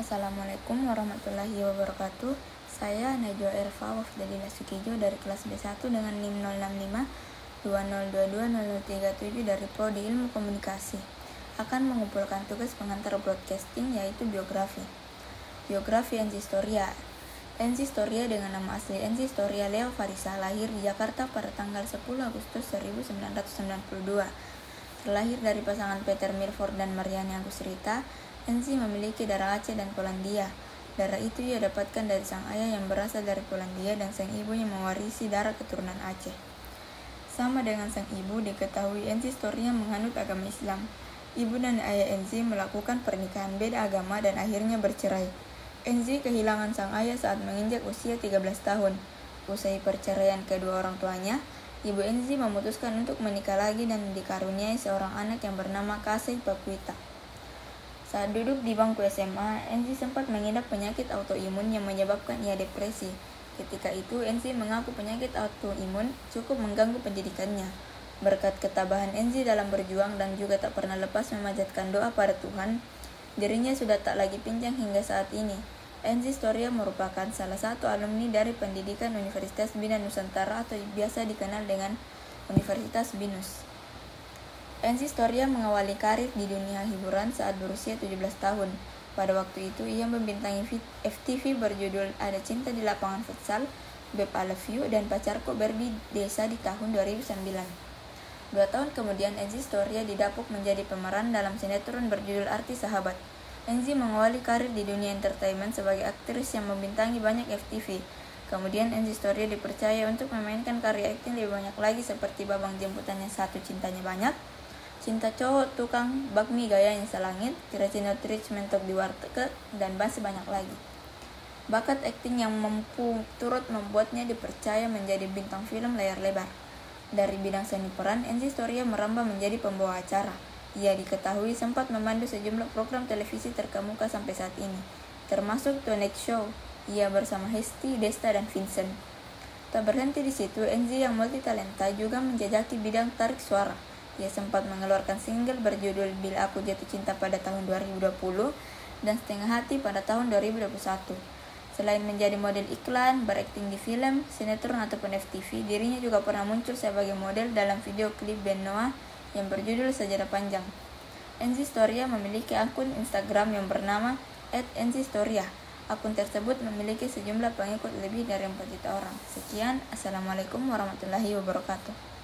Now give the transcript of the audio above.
Assalamualaikum warahmatullahi wabarakatuh. Saya Najwa Erfa Wafdalila Sukijo dari kelas B1 dengan NIM 065 2022 dari Prodi Ilmu Komunikasi. Akan mengumpulkan tugas pengantar broadcasting yaitu biografi. Biografi Enzi Storia. Enzi Storia dengan nama asli Enzi Storia Leo Farisa lahir di Jakarta pada tanggal 10 Agustus 1992. Terlahir dari pasangan Peter Milford dan Mariani Agus Rita, Enzi memiliki darah Aceh dan Polandia. Darah itu ia dapatkan dari sang ayah yang berasal dari Polandia dan sang ibu yang mewarisi darah keturunan Aceh. Sama dengan sang ibu, diketahui Enzi Storia menganut agama Islam. Ibu dan ayah Enzi melakukan pernikahan beda agama dan akhirnya bercerai. Enzi kehilangan sang ayah saat menginjak usia 13 tahun. Usai perceraian kedua orang tuanya, Ibu Enzi memutuskan untuk menikah lagi dan dikaruniai seorang anak yang bernama Kasih Pakuita. Saat duduk di bangku SMA, Enzi sempat mengidap penyakit autoimun yang menyebabkan ia depresi. Ketika itu, Enzi mengaku penyakit autoimun cukup mengganggu pendidikannya. Berkat ketabahan Enzi dalam berjuang dan juga tak pernah lepas memanjatkan doa pada Tuhan, dirinya sudah tak lagi pincang hingga saat ini. Enzi Storia merupakan salah satu alumni dari pendidikan Universitas Bina Nusantara atau biasa dikenal dengan Universitas Binus. Storia mengawali karir di dunia hiburan saat berusia 17 tahun. Pada waktu itu, ia membintangi FTV berjudul Ada Cinta di Lapangan Futsal, Beb I Love You, dan Pacarku Barbie Desa di tahun 2009. Dua tahun kemudian, Enzi Storia didapuk menjadi pemeran dalam sinetron berjudul Arti Sahabat. Enzi mengawali karir di dunia entertainment sebagai aktris yang membintangi banyak FTV. Kemudian Enzi Storia dipercaya untuk memainkan karya akting lebih banyak lagi seperti Babang Jemputannya Satu Cintanya Banyak, Cinta cowok tukang bakmi gaya yang selangit, Tiracino Trich mentok di warteg, dan masih banyak lagi. Bakat akting yang mampu turut membuatnya dipercaya menjadi bintang film layar lebar. Dari bidang seni peran, Enzi Storia merambah menjadi pembawa acara. Ia diketahui sempat memandu sejumlah program televisi terkemuka sampai saat ini, termasuk Tonight Show. Ia bersama Hesti, Desta, dan Vincent. Tak berhenti di situ, Enzi yang multitalenta juga menjajaki bidang tarik suara ia sempat mengeluarkan single berjudul Bila Aku Jatuh Cinta pada tahun 2020 dan Setengah Hati pada tahun 2021. Selain menjadi model iklan, berakting di film, sinetron ataupun FTV, dirinya juga pernah muncul sebagai model dalam video klip band Noah yang berjudul Sejarah Panjang. Enzi Storia memiliki akun Instagram yang bernama @enzistoria. Akun tersebut memiliki sejumlah pengikut lebih dari 4 juta orang. Sekian, Assalamualaikum warahmatullahi wabarakatuh.